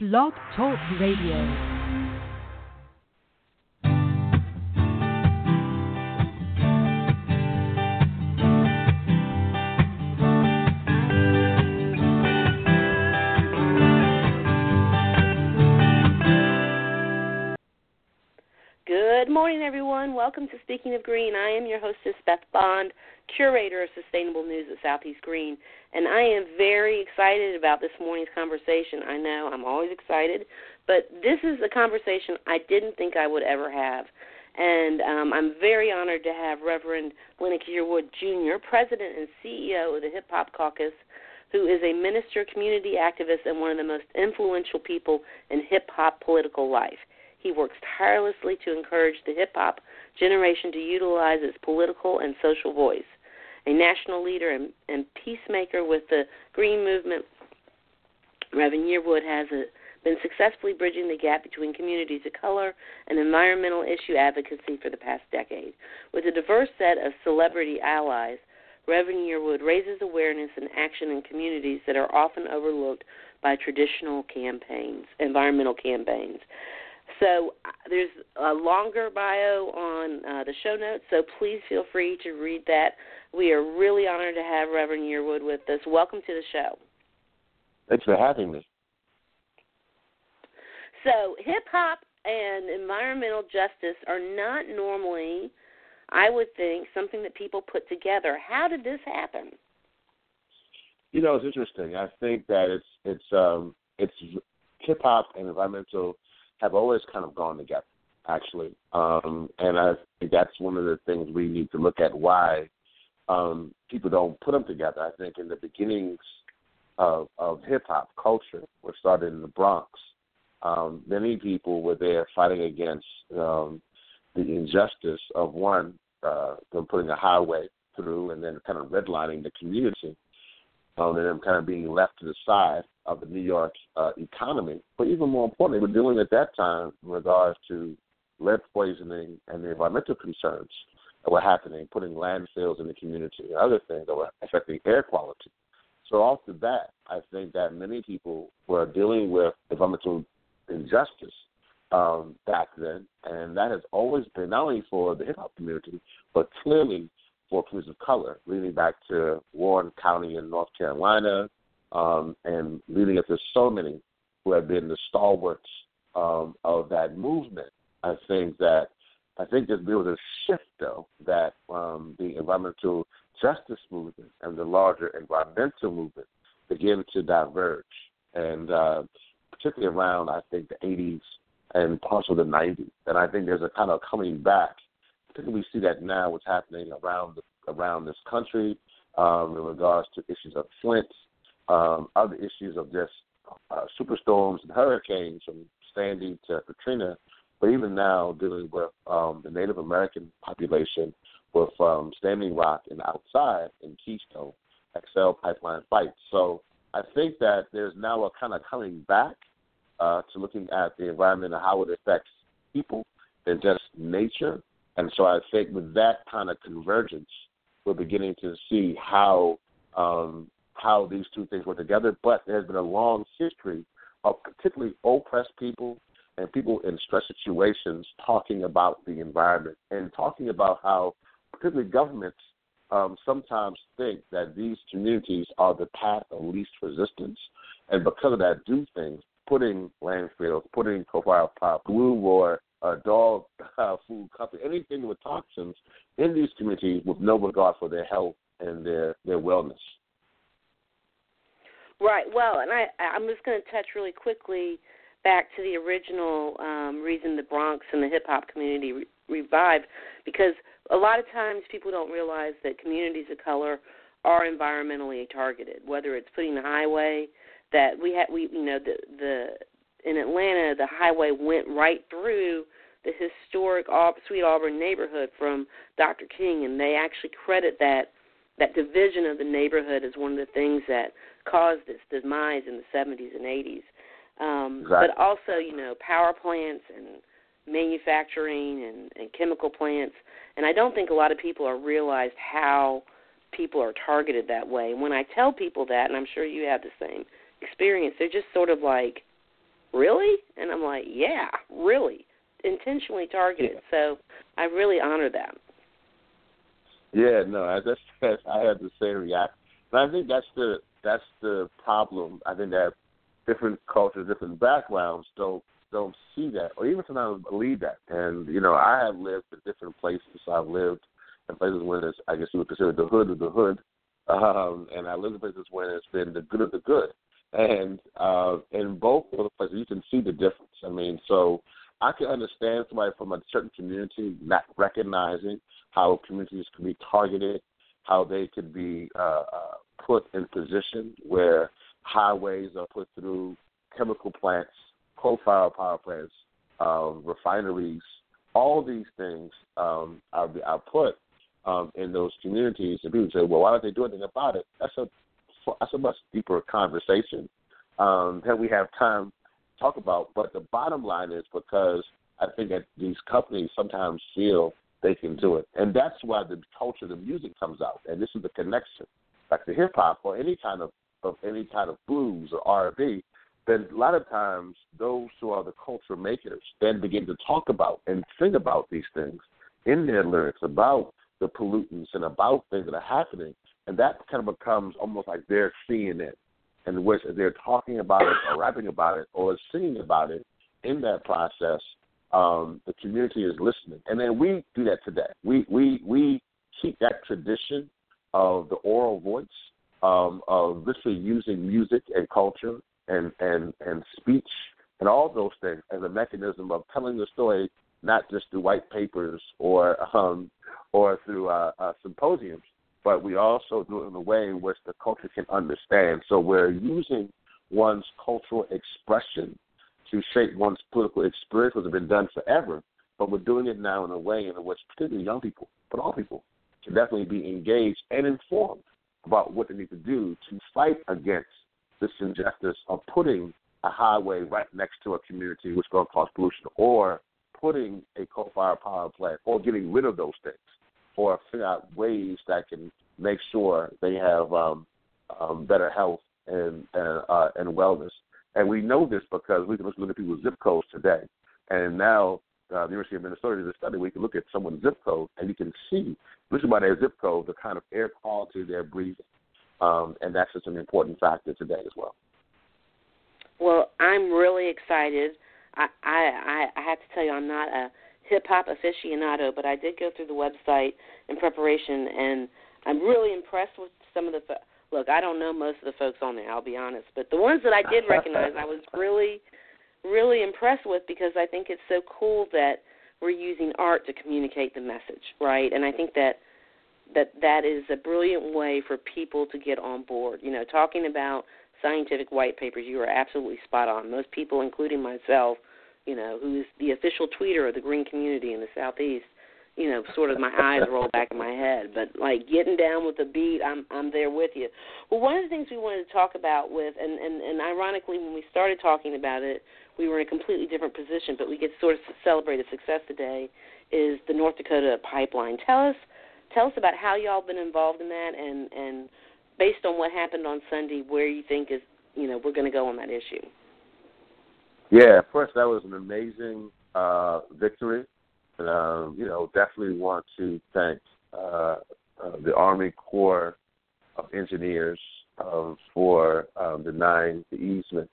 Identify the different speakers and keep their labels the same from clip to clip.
Speaker 1: Blog Talk Radio.
Speaker 2: Morning, everyone. Welcome to Speaking of Green. I am your hostess, Beth Bond, curator of sustainable news at Southeast Green, and I am very excited about this morning's conversation. I know I'm always excited, but this is a conversation I didn't think I would ever have. And um, I'm very honored to have Reverend Lennox Yearwood Jr., President and CEO of the Hip Hop Caucus, who is a minister, community activist, and one of the most influential people in hip hop political life. He works tirelessly to encourage the hip hop generation to utilize its political and social voice. A national leader and, and peacemaker with the Green Movement, Reverend Yearwood has a, been successfully bridging the gap between communities of color and environmental issue advocacy for the past decade. With a diverse set of celebrity allies, Reverend Yearwood raises awareness and action in communities that are often overlooked by traditional campaigns, environmental campaigns. So uh, there's a longer bio on uh, the show notes, so please feel free to read that. We are really honored to have Reverend Yearwood with us. Welcome to the show.
Speaker 3: Thanks for having me.
Speaker 2: So, hip hop and environmental justice are not normally, I would think, something that people put together. How did this happen?
Speaker 3: You know, it's interesting. I think that it's it's um, it's hip hop and environmental have always kind of gone together, actually. Um, and I think that's one of the things we need to look at why um, people don't put them together. I think in the beginnings of, of hip hop culture, which started in the Bronx, um, many people were there fighting against um, the injustice of one, uh, them putting a highway through and then kind of redlining the community, um, and them kind of being left to the side of the New York uh, economy. But even more importantly, we're dealing at that time in regards to lead poisoning and the environmental concerns that were happening, putting landfills in the community and other things that were affecting air quality. So off the bat, I think that many people were dealing with environmental injustice um, back then, and that has always been not only for the hip hop community, but clearly for communities of color, leading back to Warren County in North Carolina, um, and leading up to so many who have been the stalwarts um, of that movement. I think that I think there was a shift though that um, the environmental justice movement and the larger environmental movement begin to diverge, and uh, particularly around I think the 80s and parts of the 90s. And I think there's a kind of coming back. Particularly, we see that now what's happening around the, around this country um, in regards to issues of Flint um, other issues of just uh, superstorms and hurricanes from Sandy to Katrina, but even now dealing with um, the Native American population with um, Standing Rock and outside in Keystone XL pipeline fights. So I think that there's now a kind of coming back uh, to looking at the environment and how it affects people and just nature. And so I think with that kind of convergence, we're beginning to see how um, how these two things work together, but there has been a long history of particularly oppressed people and people in stress situations talking about the environment and talking about how particularly governments um, sometimes think that these communities are the path of least resistance, and because of that, do things, putting landfills, putting profile pop, blue or uh, dog uh, food company, anything with toxins in these communities with no regard for their health and their their wellness.
Speaker 2: Right. Well, and I I'm just going to touch really quickly back to the original um, reason the Bronx and the hip hop community re- revived, because a lot of times people don't realize that communities of color are environmentally targeted. Whether it's putting the highway that we had, we you know the the in Atlanta the highway went right through the historic Sweet Auburn neighborhood from Dr. King, and they actually credit that that division of the neighborhood as one of the things that caused its demise in the 70s and 80s. Um,
Speaker 3: exactly.
Speaker 2: But also, you know, power plants and manufacturing and, and chemical plants. And I don't think a lot of people are realized how people are targeted that way. When I tell people that, and I'm sure you have the same experience, they're just sort of like, really? And I'm like, yeah, really, intentionally targeted. Yeah. So I really honor that.
Speaker 3: Yeah, no, I just I had the same reaction. And I think that's the that's the problem. I think that different cultures, different backgrounds don't don't see that, or even sometimes believe that. And you know, I have lived in different places. I've lived in places where it's, I guess you would consider the hood of the hood, um, and I lived in places where it's been the good of the good. And uh, in both of those places, you can see the difference. I mean, so I can understand somebody from a certain community not recognizing how communities can be targeted, how they could be uh, uh, put in position where highways are put through chemical plants, coal-fired power plants, um, refineries. All these things um, are, are put um, in those communities, and people say, "Well, why don't they do anything about it?" That's a that's a much deeper conversation um, that we have time to talk about. But the bottom line is because I think that these companies sometimes feel they can do it, and that's why the culture, the music comes out, and this is the connection, like the hip hop or any kind of of any kind of blues or R and B. Then a lot of times those who are the culture makers then begin to talk about and think about these things in their lyrics about the pollutants and about things that are happening, and that kind of becomes almost like they're seeing it, and which they're talking about it or rapping about it or singing about it in that process. Um, the community is listening, and then we do that today. We we we keep that tradition of the oral voice, um, of literally using music and culture and and and speech and all those things as a mechanism of telling the story not just through white papers or um, or through uh, uh, symposiums, but we also do it in a way in which the culture can understand. So we're using one's cultural expression to shape one's political experience, which has been done forever, but we're doing it now in a way in which particularly young people, but all people, can definitely be engaged and informed about what they need to do to fight against this injustice of putting a highway right next to a community which is going to cause pollution or putting a coal-fired power plant or getting rid of those things or figure out ways that can make sure they have um, um, better health and and, uh, and wellness. And we know this because we can look at people's zip codes today. And now uh, the University of Minnesota did a study where you can look at someone's zip code and you can see, literally by their zip code, the kind of air quality they're breathing. Um, and that's just an important factor today as well.
Speaker 2: Well, I'm really excited I I I have to tell you, I'm not a hip hop aficionado, but I did go through the website in preparation, and I'm really impressed with some of the. Fo- Look, I don't know most of the folks on there. I'll be honest, but the ones that I did recognize, I was really, really impressed with because I think it's so cool that we're using art to communicate the message, right? And I think that that that is a brilliant way for people to get on board. You know, talking about scientific white papers, you are absolutely spot on. Most people, including myself, you know, who is the official tweeter of the green community in the southeast, you know, sort of my eyes roll back in my head. But like getting down with the beat, I'm I'm there with you. Well, one of the things we wanted to talk about with, and and and ironically, when we started talking about it, we were in a completely different position, but we get to sort of celebrate a success today. Is the North Dakota pipeline? Tell us, tell us about how y'all been involved in that, and and based on what happened on Sunday, where you think is you know we're going to go on that issue.
Speaker 3: Yeah, first that was an amazing uh, victory. And, um, you know, definitely want to thank uh, uh, the Army Corps of Engineers um, for um, denying the easement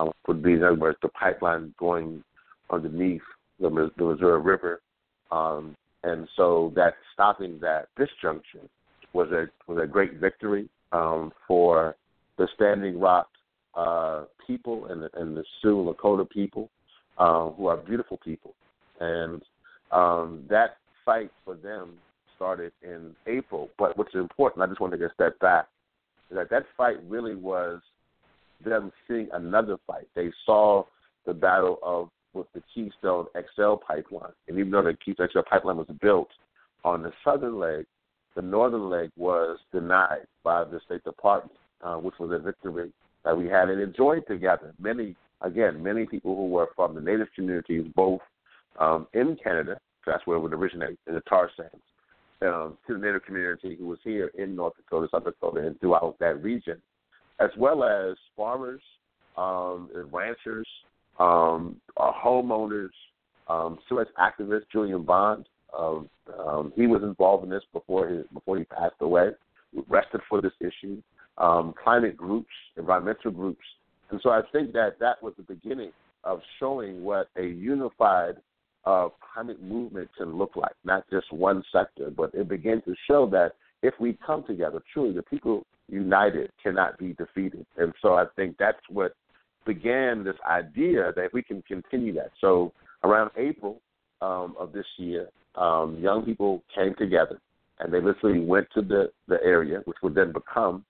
Speaker 3: um, for being, in other words, the pipeline going underneath the, the Missouri River. Um, and so that stopping that disjunction was a was a great victory um, for the Standing Rock uh, people and the, and the Sioux Lakota people, uh, who are beautiful people, and um, that fight for them started in April. But what's important, I just want to take a step back, is that that fight really was them seeing another fight. They saw the battle of with the Keystone XL pipeline, and even though the Keystone XL pipeline was built on the southern leg, the northern leg was denied by the State Department, uh, which was a victory that we had and enjoyed together. Many, again, many people who were from the Native communities, both um, in Canada, that's where it would originate, in the tar sands, um, to the Native community who was here in North Dakota, South Dakota, and throughout that region, as well as farmers um, and ranchers um, uh, homeowners, um, civil activist Julian Bond. Um, um, he was involved in this before he before he passed away. Arrested for this issue. Um, climate groups, environmental groups, and so I think that that was the beginning of showing what a unified uh, climate movement can look like, not just one sector, but it began to show that if we come together, truly, the people united cannot be defeated. And so I think that's what began this idea that we can continue that. So around April um, of this year, um, young people came together and they literally went to the, the area, which would then become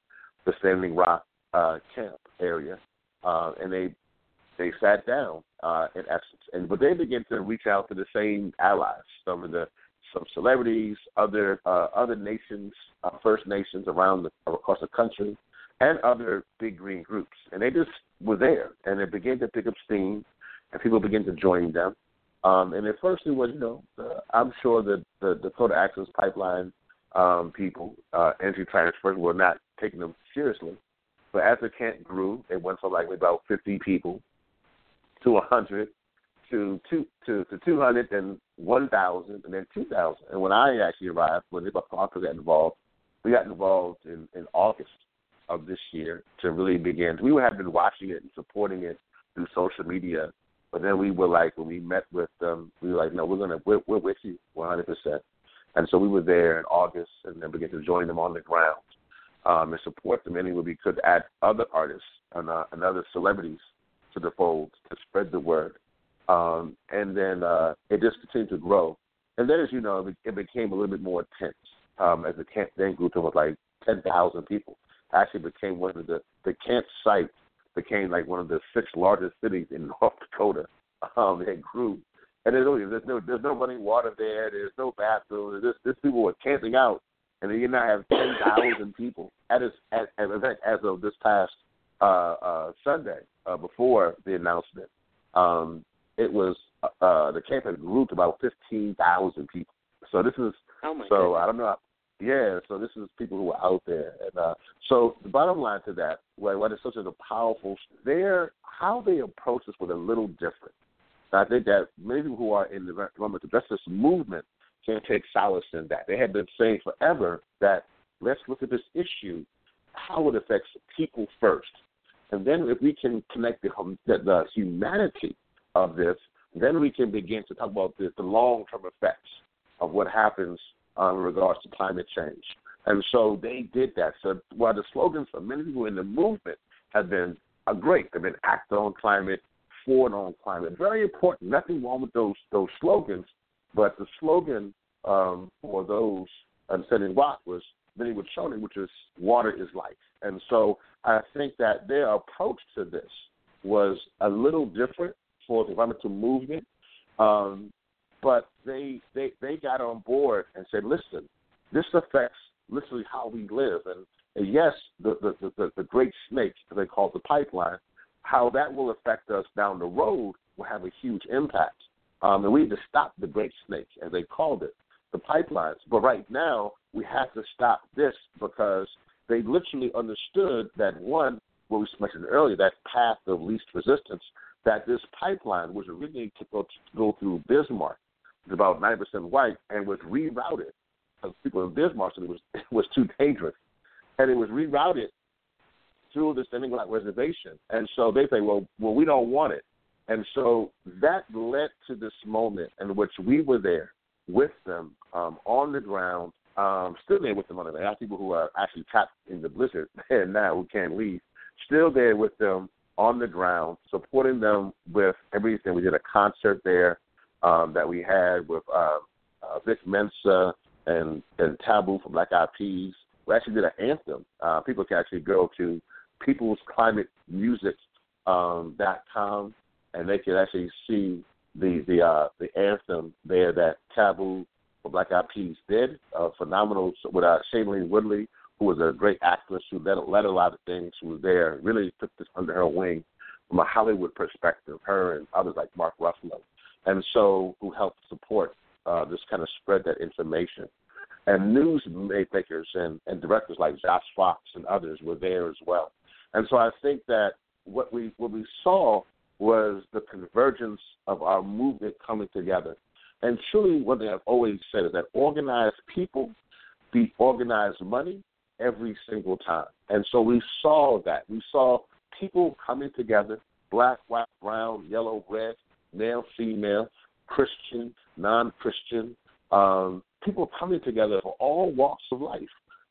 Speaker 3: the Standing Rock uh, camp area, uh, and they they sat down uh, in essence, and but they began to reach out to the same allies, some of the some celebrities, other uh, other nations, uh, First Nations around the, across the country, and other big green groups, and they just were there, and they began to pick up steam, and people began to join them. Um, and at first, it was you know uh, I'm sure that the Dakota Access Pipeline um, people, uh, energy transfers, were not taking them seriously. But as the camp grew, it went from like about 50 people to 100 to two to, to 200 and 1,000 and then 2,000. And when I actually arrived, when Hip Hop Caucus got involved, we got involved in, in August of this year to really begin. We have been watching it and supporting it through social media, but then we were like, when we met with them, we were like, no, we're gonna we're, we're with you 100 percent. And so we were there in August, and then began to join them on the ground um, and support them anywhere we could. Add other artists and, uh, and other celebrities to the fold to spread the word. Um, and then uh, it just continued to grow. And then, as you know, it, it became a little bit more intense um, as the camp then grew to like 10,000 people. Actually became one of the, the camp site became like one of the six largest cities in North Dakota. Um, it grew. And there's, no, there's no there's no running water there. There's no bathrooms. There's, there's people were camping out, and then you now have ten thousand people at its at, at event as of this past uh, uh, Sunday uh, before the announcement. Um, it was uh, the camp had grew to about fifteen thousand people. So this is
Speaker 2: oh
Speaker 3: so
Speaker 2: goodness.
Speaker 3: I don't know. Yeah, so this is people who are out there, and uh, so the bottom line to that, what, what is such a powerful, their how they approach this was a little different. And I think that many people who are in the environmental justice movement can take solace in that. They have been saying forever that let's look at this issue, how it affects people first, and then if we can connect the, the, the humanity of this, then we can begin to talk about the, the long term effects of what happens um, in regards to climate change. And so they did that. So while the slogans for many people in the movement have been uh, great, they've been act on climate, forward on climate. Very important. Nothing wrong with those those slogans, but the slogan um, for those um, Standing Rock was Mni Wiconi, which is water is life. And so I think that their approach to this was a little different for the environmental movement. Um, but they, they they got on board and said, listen, this affects literally how we live. And, and yes, the, the, the, the great snake, they call it, the pipeline, how that will affect us down the road will have a huge impact. Um, and we need to stop the great snake, as they called it, the pipelines. But right now, we have to stop this because they literally understood that one, what we mentioned earlier, that path of least resistance, that this pipeline was originally to go, to go through Bismarck, it's about 90% white, and was rerouted because people in Bismarck said it was, it was too dangerous. And it was rerouted through the Standing Rock Reservation. And so they say, well, well, we don't want it. And so that led to this moment in which we were there with them um, on the ground, um, still there with them on the ground. People who are actually trapped in the blizzard and now who can't leave, still there with them on the ground, supporting them with everything. We did a concert there um, that we had with uh, uh, Vic Mensa and and Taboo from Black Eyed Peas. We actually did an anthem. Uh, people can actually go to peoplesclimatemusic.com um, and they could actually see the the uh, the anthem there that Taboo for Black Eyed Peas did. Uh, phenomenal with uh, Shailene Woodley, who was a great actress who led, led a lot of things. Who was there, really took this under her wing from a Hollywood perspective. Her and others like Mark Ruffalo, and so who helped support uh, this kind of spread that information. And news makers and, and directors like Josh Fox and others were there as well. And so I think that what we what we saw was the convergence of our movement coming together. And truly, what thing I've always said is that organized people beat organized money every single time. And so we saw that. We saw people coming together black, white, brown, yellow, red, male, female, Christian, non Christian, um, people coming together for all walks of life,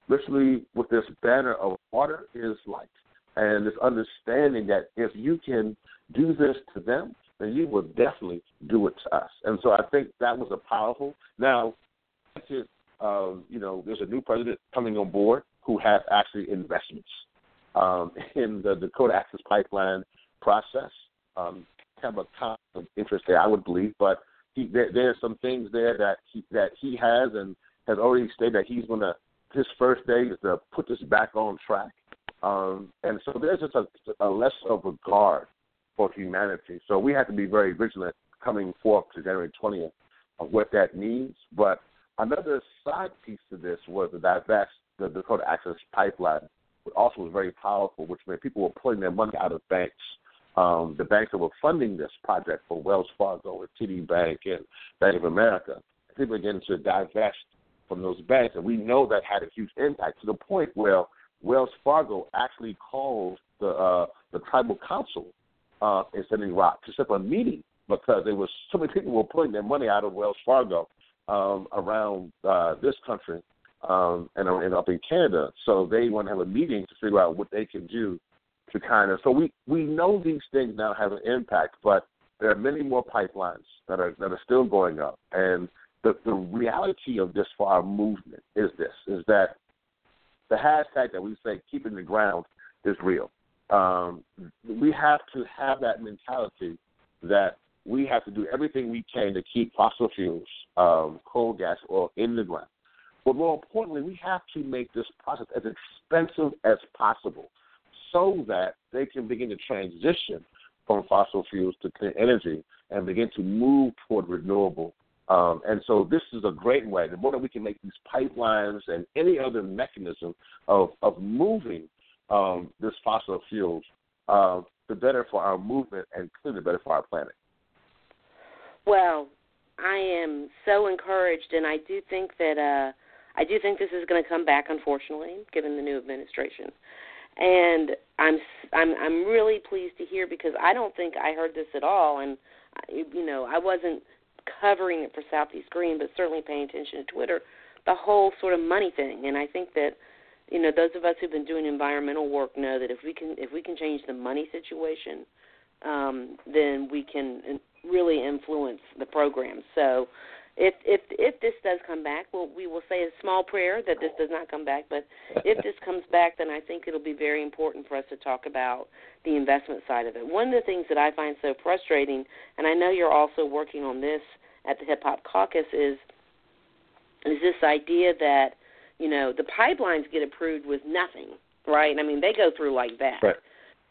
Speaker 3: literally with this banner of water is life. And this understanding that if you can do this to them, then you will definitely do it to us. And so I think that was a powerful. Now, um, you know, there's a new president coming on board who has actually investments um, in the Dakota Access Pipeline process. Um, have a kind of interest there, I would believe, but he, there, there are some things there that he, that he has and has already stated that he's going to his first day is to put this back on track. Um, and so there's just a, a less of regard for humanity. So we have to be very vigilant coming forth to January 20th of what that means. But another side piece to this was the divest the Dakota Access Pipeline, which also was very powerful, which meant people were pulling their money out of banks um, the banks that were funding this project for Wells Fargo and TD Bank and Bank of America, people began to divest from those banks, and we know that had a huge impact to the point where Wells Fargo actually called the uh, the tribal council uh, in Standing Rock to set up a meeting because there was so many people were pulling their money out of Wells Fargo um, around uh, this country um, and, and up in Canada. So they want to have a meeting to figure out what they can do to kind of so we we know these things now have an impact, but there are many more pipelines that are that are still going up, and the the reality of this for our movement is this: is that the hashtag that we say keeping the ground is real. Um, we have to have that mentality that we have to do everything we can to keep fossil fuels, um, coal, gas, oil in the ground. But more importantly, we have to make this process as expensive as possible so that they can begin to transition from fossil fuels to clean energy and begin to move toward renewable. Um, and so this is a great way. The more that we can make these pipelines and any other mechanism of, of moving um, this fossil fuels, uh, the better for our movement and clearly better for our planet.
Speaker 2: Well, I am so encouraged, and I do think that uh, I do think this is going to come back. Unfortunately, given the new administration, and I'm I'm I'm really pleased to hear because I don't think I heard this at all, and you know I wasn't covering it for Southeast Green, but certainly paying attention to Twitter, the whole sort of money thing, and I think that you know those of us who've been doing environmental work know that if we can if we can change the money situation, um, then we can really influence the program. So if if if this does come back, well, we will say a small prayer that this does not come back. But if this comes back, then I think it'll be very important for us to talk about the investment side of it. One of the things that I find so frustrating, and I know you're also working on this at the Hip Hop Caucus, is is this idea that you know the pipelines get approved with nothing, right? I mean, they go through like that.
Speaker 3: Right.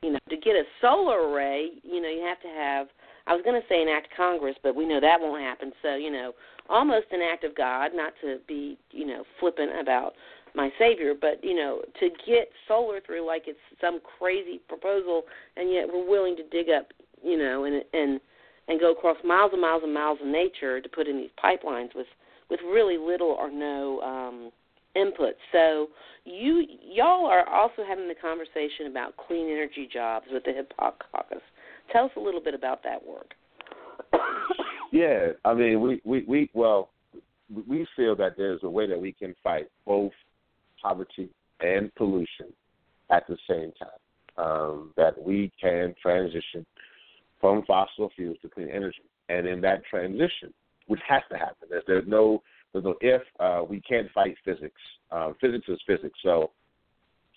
Speaker 2: You know, to get a solar array, you know, you have to have I was going to say an act of Congress, but we know that won't happen. So, you know, almost an act of God, not to be, you know, flippant about my Savior, but, you know, to get solar through like it's some crazy proposal, and yet we're willing to dig up, you know, and and and go across miles and miles and miles of nature to put in these pipelines with with really little or no um, input. So you y'all are also having the conversation about clean energy jobs with the Hip Hop Caucus. Tell us a little bit about that work.
Speaker 3: yeah, I mean, we, we, we well, we feel that there's a way that we can fight both poverty and pollution at the same time. Um, that we can transition from fossil fuels to clean energy, and in that transition, which has to happen, there's, there's no there's no if. Uh, we can't fight physics. Uh, physics is physics. So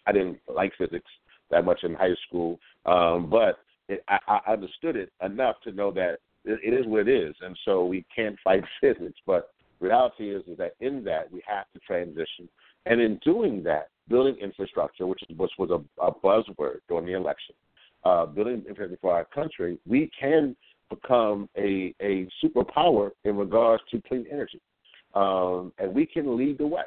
Speaker 3: I didn't like physics that much in high school, um, but it, I, I understood it enough to know that it, it is what it is, and so we can't fight physics. But reality is, is that in that we have to transition, and in doing that, building infrastructure, which was was a, a buzzword during the election, uh, building infrastructure for our country, we can become a a superpower in regards to clean energy, um, and we can lead the way,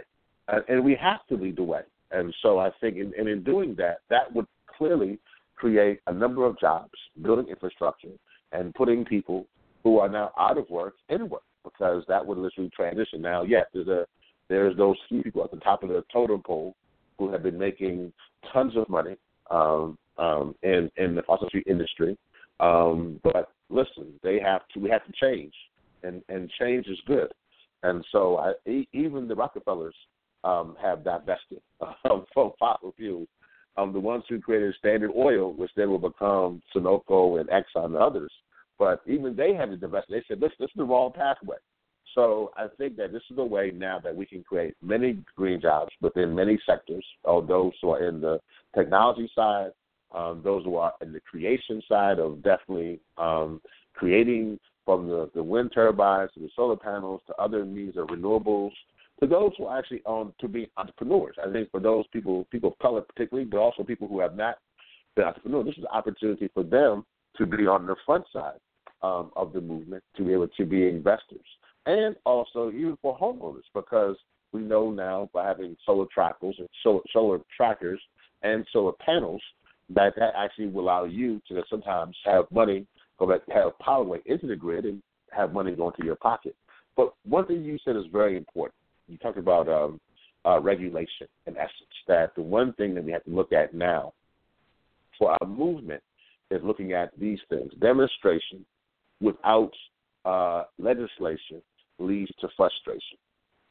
Speaker 3: uh, and we have to lead the way. And so I think, in, and in doing that, that would clearly create a number of jobs, building infrastructure, and putting people who are now out of work in work because that would literally transition. Now, yes, there's a there's those few people at the top of the totem pole who have been making tons of money um, um, in in the fossil fuel industry. Um, but listen, they have to. We have to change, and and change is good. And so, I, even the Rockefellers um, have divested from fossil fuels. Um, the ones who created Standard Oil, which then will become Sunoco and Exxon and others, but even they had to divest. They said, "This, this is the wrong pathway." So I think that this is the way now that we can create many green jobs within many sectors. All those who are in the technology side, um, those who are in the creation side of definitely um, creating from the, the wind turbines to the solar panels to other means of renewables to those who actually on to be entrepreneurs. I think for those people, people of color particularly, but also people who have not been entrepreneurs, this is an opportunity for them to be on the front side um, of the movement, to be able to be investors, and also even for homeowners, because we know now by having solar trackers and solar, trackers and solar panels that that actually will allow you to sometimes have money go back have power into the grid and have money going to your pocket. But one thing you said is very important. You talked about um, uh, regulation, in essence, that the one thing that we have to look at now for our movement is looking at these things. Demonstration without uh, legislation leads to frustration,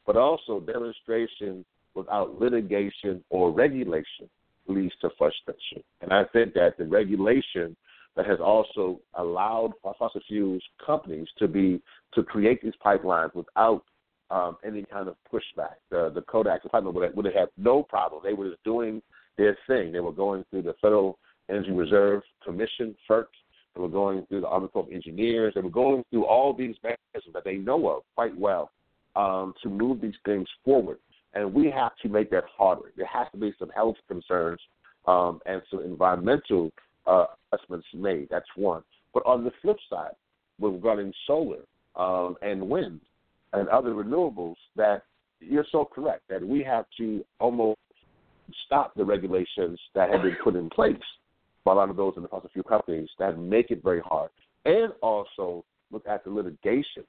Speaker 3: but also demonstration without litigation or regulation leads to frustration. And I think that the regulation that has also allowed fossil fuels companies to be to create these pipelines without um, any kind of pushback. The the Dakota pipeline would have, would have had no problem. They were just doing their thing. They were going through the Federal Energy Reserve Commission, FERC. They were going through the Army Corps of Engineers. They were going through all these mechanisms that they know of quite well um, to move these things forward. And we have to make that harder. There has to be some health concerns um, and some environmental uh, assessments made. That's one. But on the flip side, regarding solar um, and wind and other renewables, that you're so correct that we have to almost stop the regulations that have been put in place by a lot of those in the fossil fuel companies that make it very hard, and also look at the litigation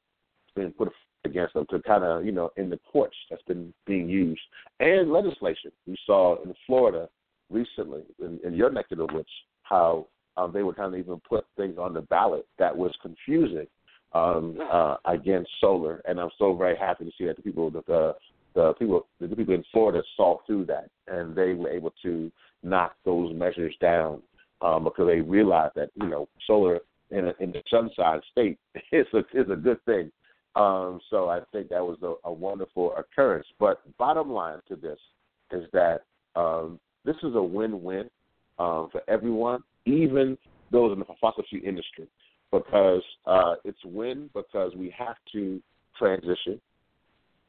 Speaker 3: been put against them to kind of, you know, in the courts that's been being used, and legislation. We saw in Florida recently, in, in your neck of the woods, how um, they would kind of even put things on the ballot that was confusing um, uh, against solar. And I'm so very happy to see that the people, the, the, the people, the people in Florida saw through that, and they were able to knock those measures down um, because they realized that you know solar in, a, in the sunshine state is a is a good thing. Um, so I think that was a, a wonderful occurrence. But bottom line to this is that um, this is a win-win um, for everyone, even those in the fossil fuel industry, because uh, it's a win because we have to transition.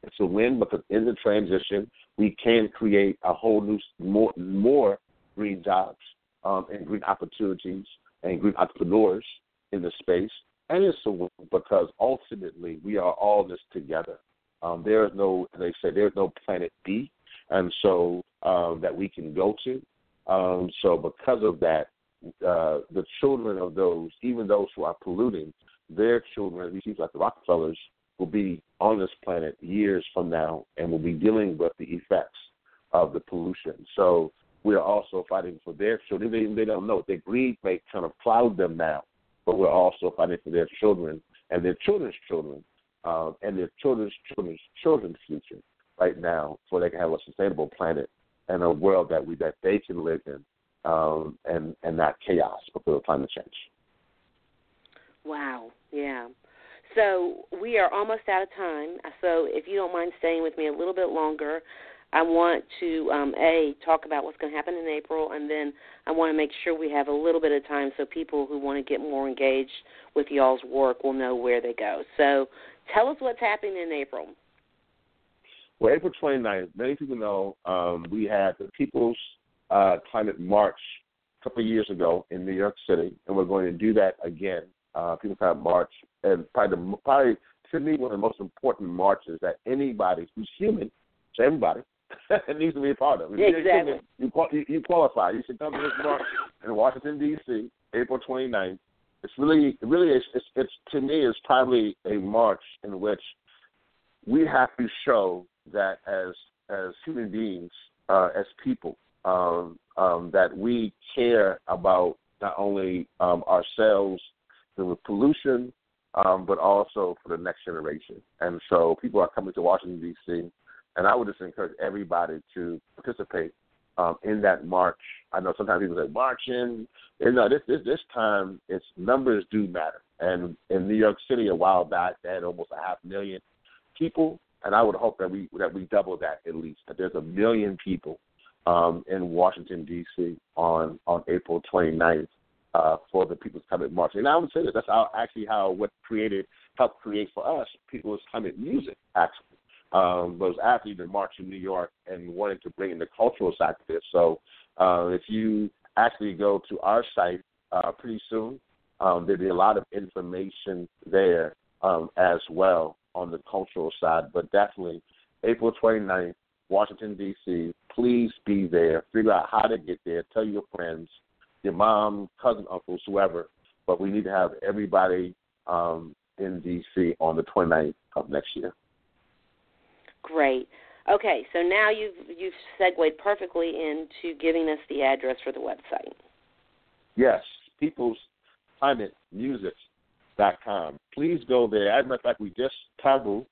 Speaker 3: It's a win because in the transition we can create a whole new more more green jobs um, and green opportunities and green entrepreneurs in the space. And it's a win because ultimately we are all this together. Um, there is no, they say, there's no planet B, and so um, that we can go to. Um, so because of that, uh, the children of those, even those who are polluting, their children, these people like the Rockefellers, will be on this planet years from now and will be dealing with the effects of the pollution. So we are also fighting for their children. They, they don't know. Their greed may kind of cloud them now, but we're also fighting for their children and their children's children uh, and their children's children's children's future right now so they can have a sustainable planet and a world that we that they can live in, um, and and not chaos because of climate change.
Speaker 2: Wow. Yeah. So we are almost out of time. So if you don't mind staying with me a little bit longer, I want to um, a talk about what's going to happen in April, and then I want to make sure we have a little bit of time so people who want to get more engaged with y'all's work will know where they go. So tell us what's happening in April.
Speaker 3: Well, April 29th, many people know um, we had the People's uh, Climate March a couple of years ago in New York City, and we're going to do that again. Uh, People's Climate March, and probably, the, probably to me one of the most important marches that anybody who's human, to everybody, needs to be a part of.
Speaker 2: If exactly.
Speaker 3: You, you, you qualify. You should come to this march in Washington D.C. April 29th. It's really, really, it's, it's, it's to me, it's probably a march in which we have to show that as as human beings, uh, as people, um, um, that we care about not only um, ourselves with pollution, um, but also for the next generation. And so people are coming to Washington D.C. And I would just encourage everybody to participate um, in that march. I know sometimes people say marching. You know, this this this time it's numbers do matter. And in New York City a while back, they had almost a half million people, and I would hope that we that we double that at least. That there's a million people um, in Washington D.C. on on April 29th uh, for the People's Climate March. And I would say that that's how, actually how what created helped create for us People's Climate Music actually. Um, was after the march in New York and wanted to bring in the cultural side to this. So uh, if you actually go to our site uh, pretty soon, um, there'll be a lot of information there um, as well on the cultural side, but definitely April 29th, Washington, D.C. Please be there. Figure out how to get there. Tell your friends, your mom, cousin, uncles, whoever. But we need to have everybody um, in D.C. on the 29th of next year.
Speaker 2: Great. Okay, so now you've you've segued perfectly into giving us the address for the website.
Speaker 3: Yes, People's Climate Music com. Please go there. As a matter of fact, we just Taboo,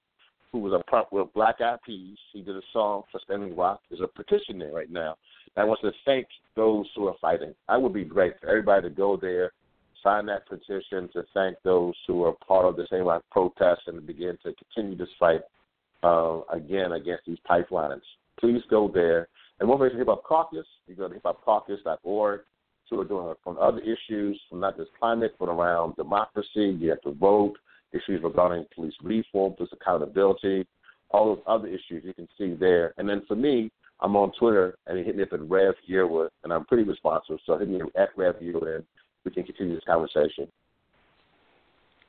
Speaker 3: who was a prompt with Black Eyed Peas, he did a song for Standing Rock. There's a petition there right now. I want to thank those who are fighting. I would be great for everybody to go there, sign that petition to thank those who are part of the same Rock protest and to begin to continue this fight uh, again against these pipelines. Please go there. And one place to Hip Hop Caucus, you go to hiphopcaucus.org who are doing on other issues, not just climate, but around democracy. You have to vote, issues regarding police reform, police accountability, all those other issues you can see there. And then for me, I'm on Twitter, and hit me up at Rev Yearwood, and I'm pretty responsive. So hit me at Rev Yearwood, and we can continue this conversation.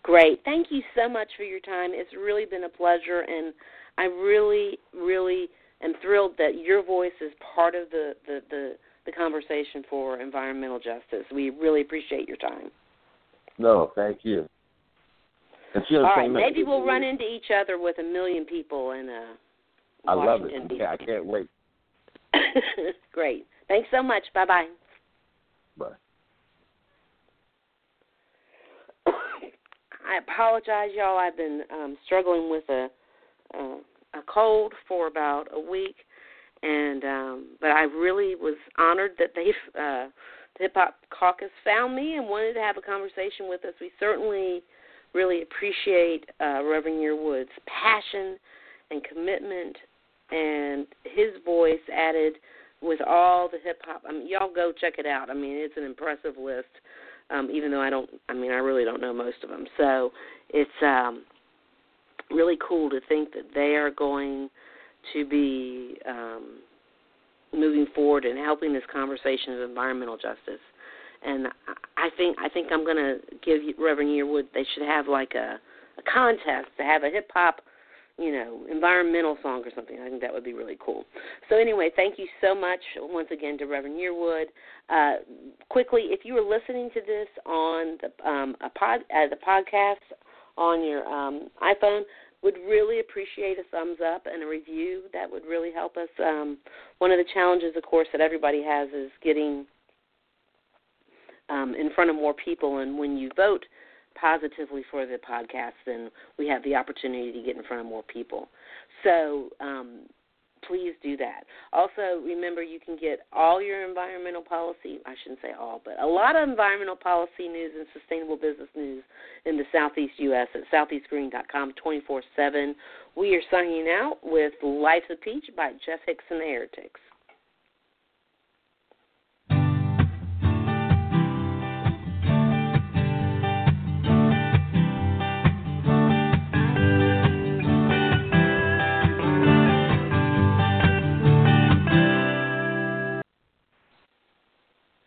Speaker 2: Great. Thank you so much for your time. It's really been a pleasure, and I really, really am thrilled that your voice is part of the, the, the the conversation for environmental justice. We really appreciate your time.
Speaker 3: No, thank you.
Speaker 2: All right, maybe we'll run into each other with a million people in uh,
Speaker 3: I
Speaker 2: Washington,
Speaker 3: love it. Yeah, I can't wait.
Speaker 2: Great. Thanks so much. Bye-bye.
Speaker 3: Bye.
Speaker 2: I apologize, y'all. I've been um, struggling with a uh, a cold for about a week, and um, but I really was honored that they uh, the Hip Hop Caucus found me and wanted to have a conversation with us. We certainly really appreciate uh, Reverend Yearwood's passion and commitment, and his voice added with all the hip hop. I mean, y'all go check it out. I mean, it's an impressive list. Um, even though I don't, I mean, I really don't know most of them. So it's um, really cool to think that they are going to be um, moving forward and helping this conversation of environmental justice. And I think I think I'm to give Reverend Yearwood. They should have like a, a contest to have a hip hop, you know, environmental song or something. I think that would be really cool. So anyway, thank you so much once again to Reverend Yearwood. Uh, quickly, if you are listening to this on the um, a pod, uh, the podcast on your um, iPhone, would really appreciate a thumbs up and a review. That would really help us. Um, one of the challenges, of course, that everybody has is getting um, in front of more people. And when you vote positively for the podcast, then we have the opportunity to get in front of more people. So um, please do that. Also, remember you can get all your environmental policy, I shouldn't say all, but a lot of environmental policy news and sustainable business news in the Southeast U.S. at southeastgreen.com 24 7. We are signing out with Life of Peach by Jeff Hicks and the Heretics.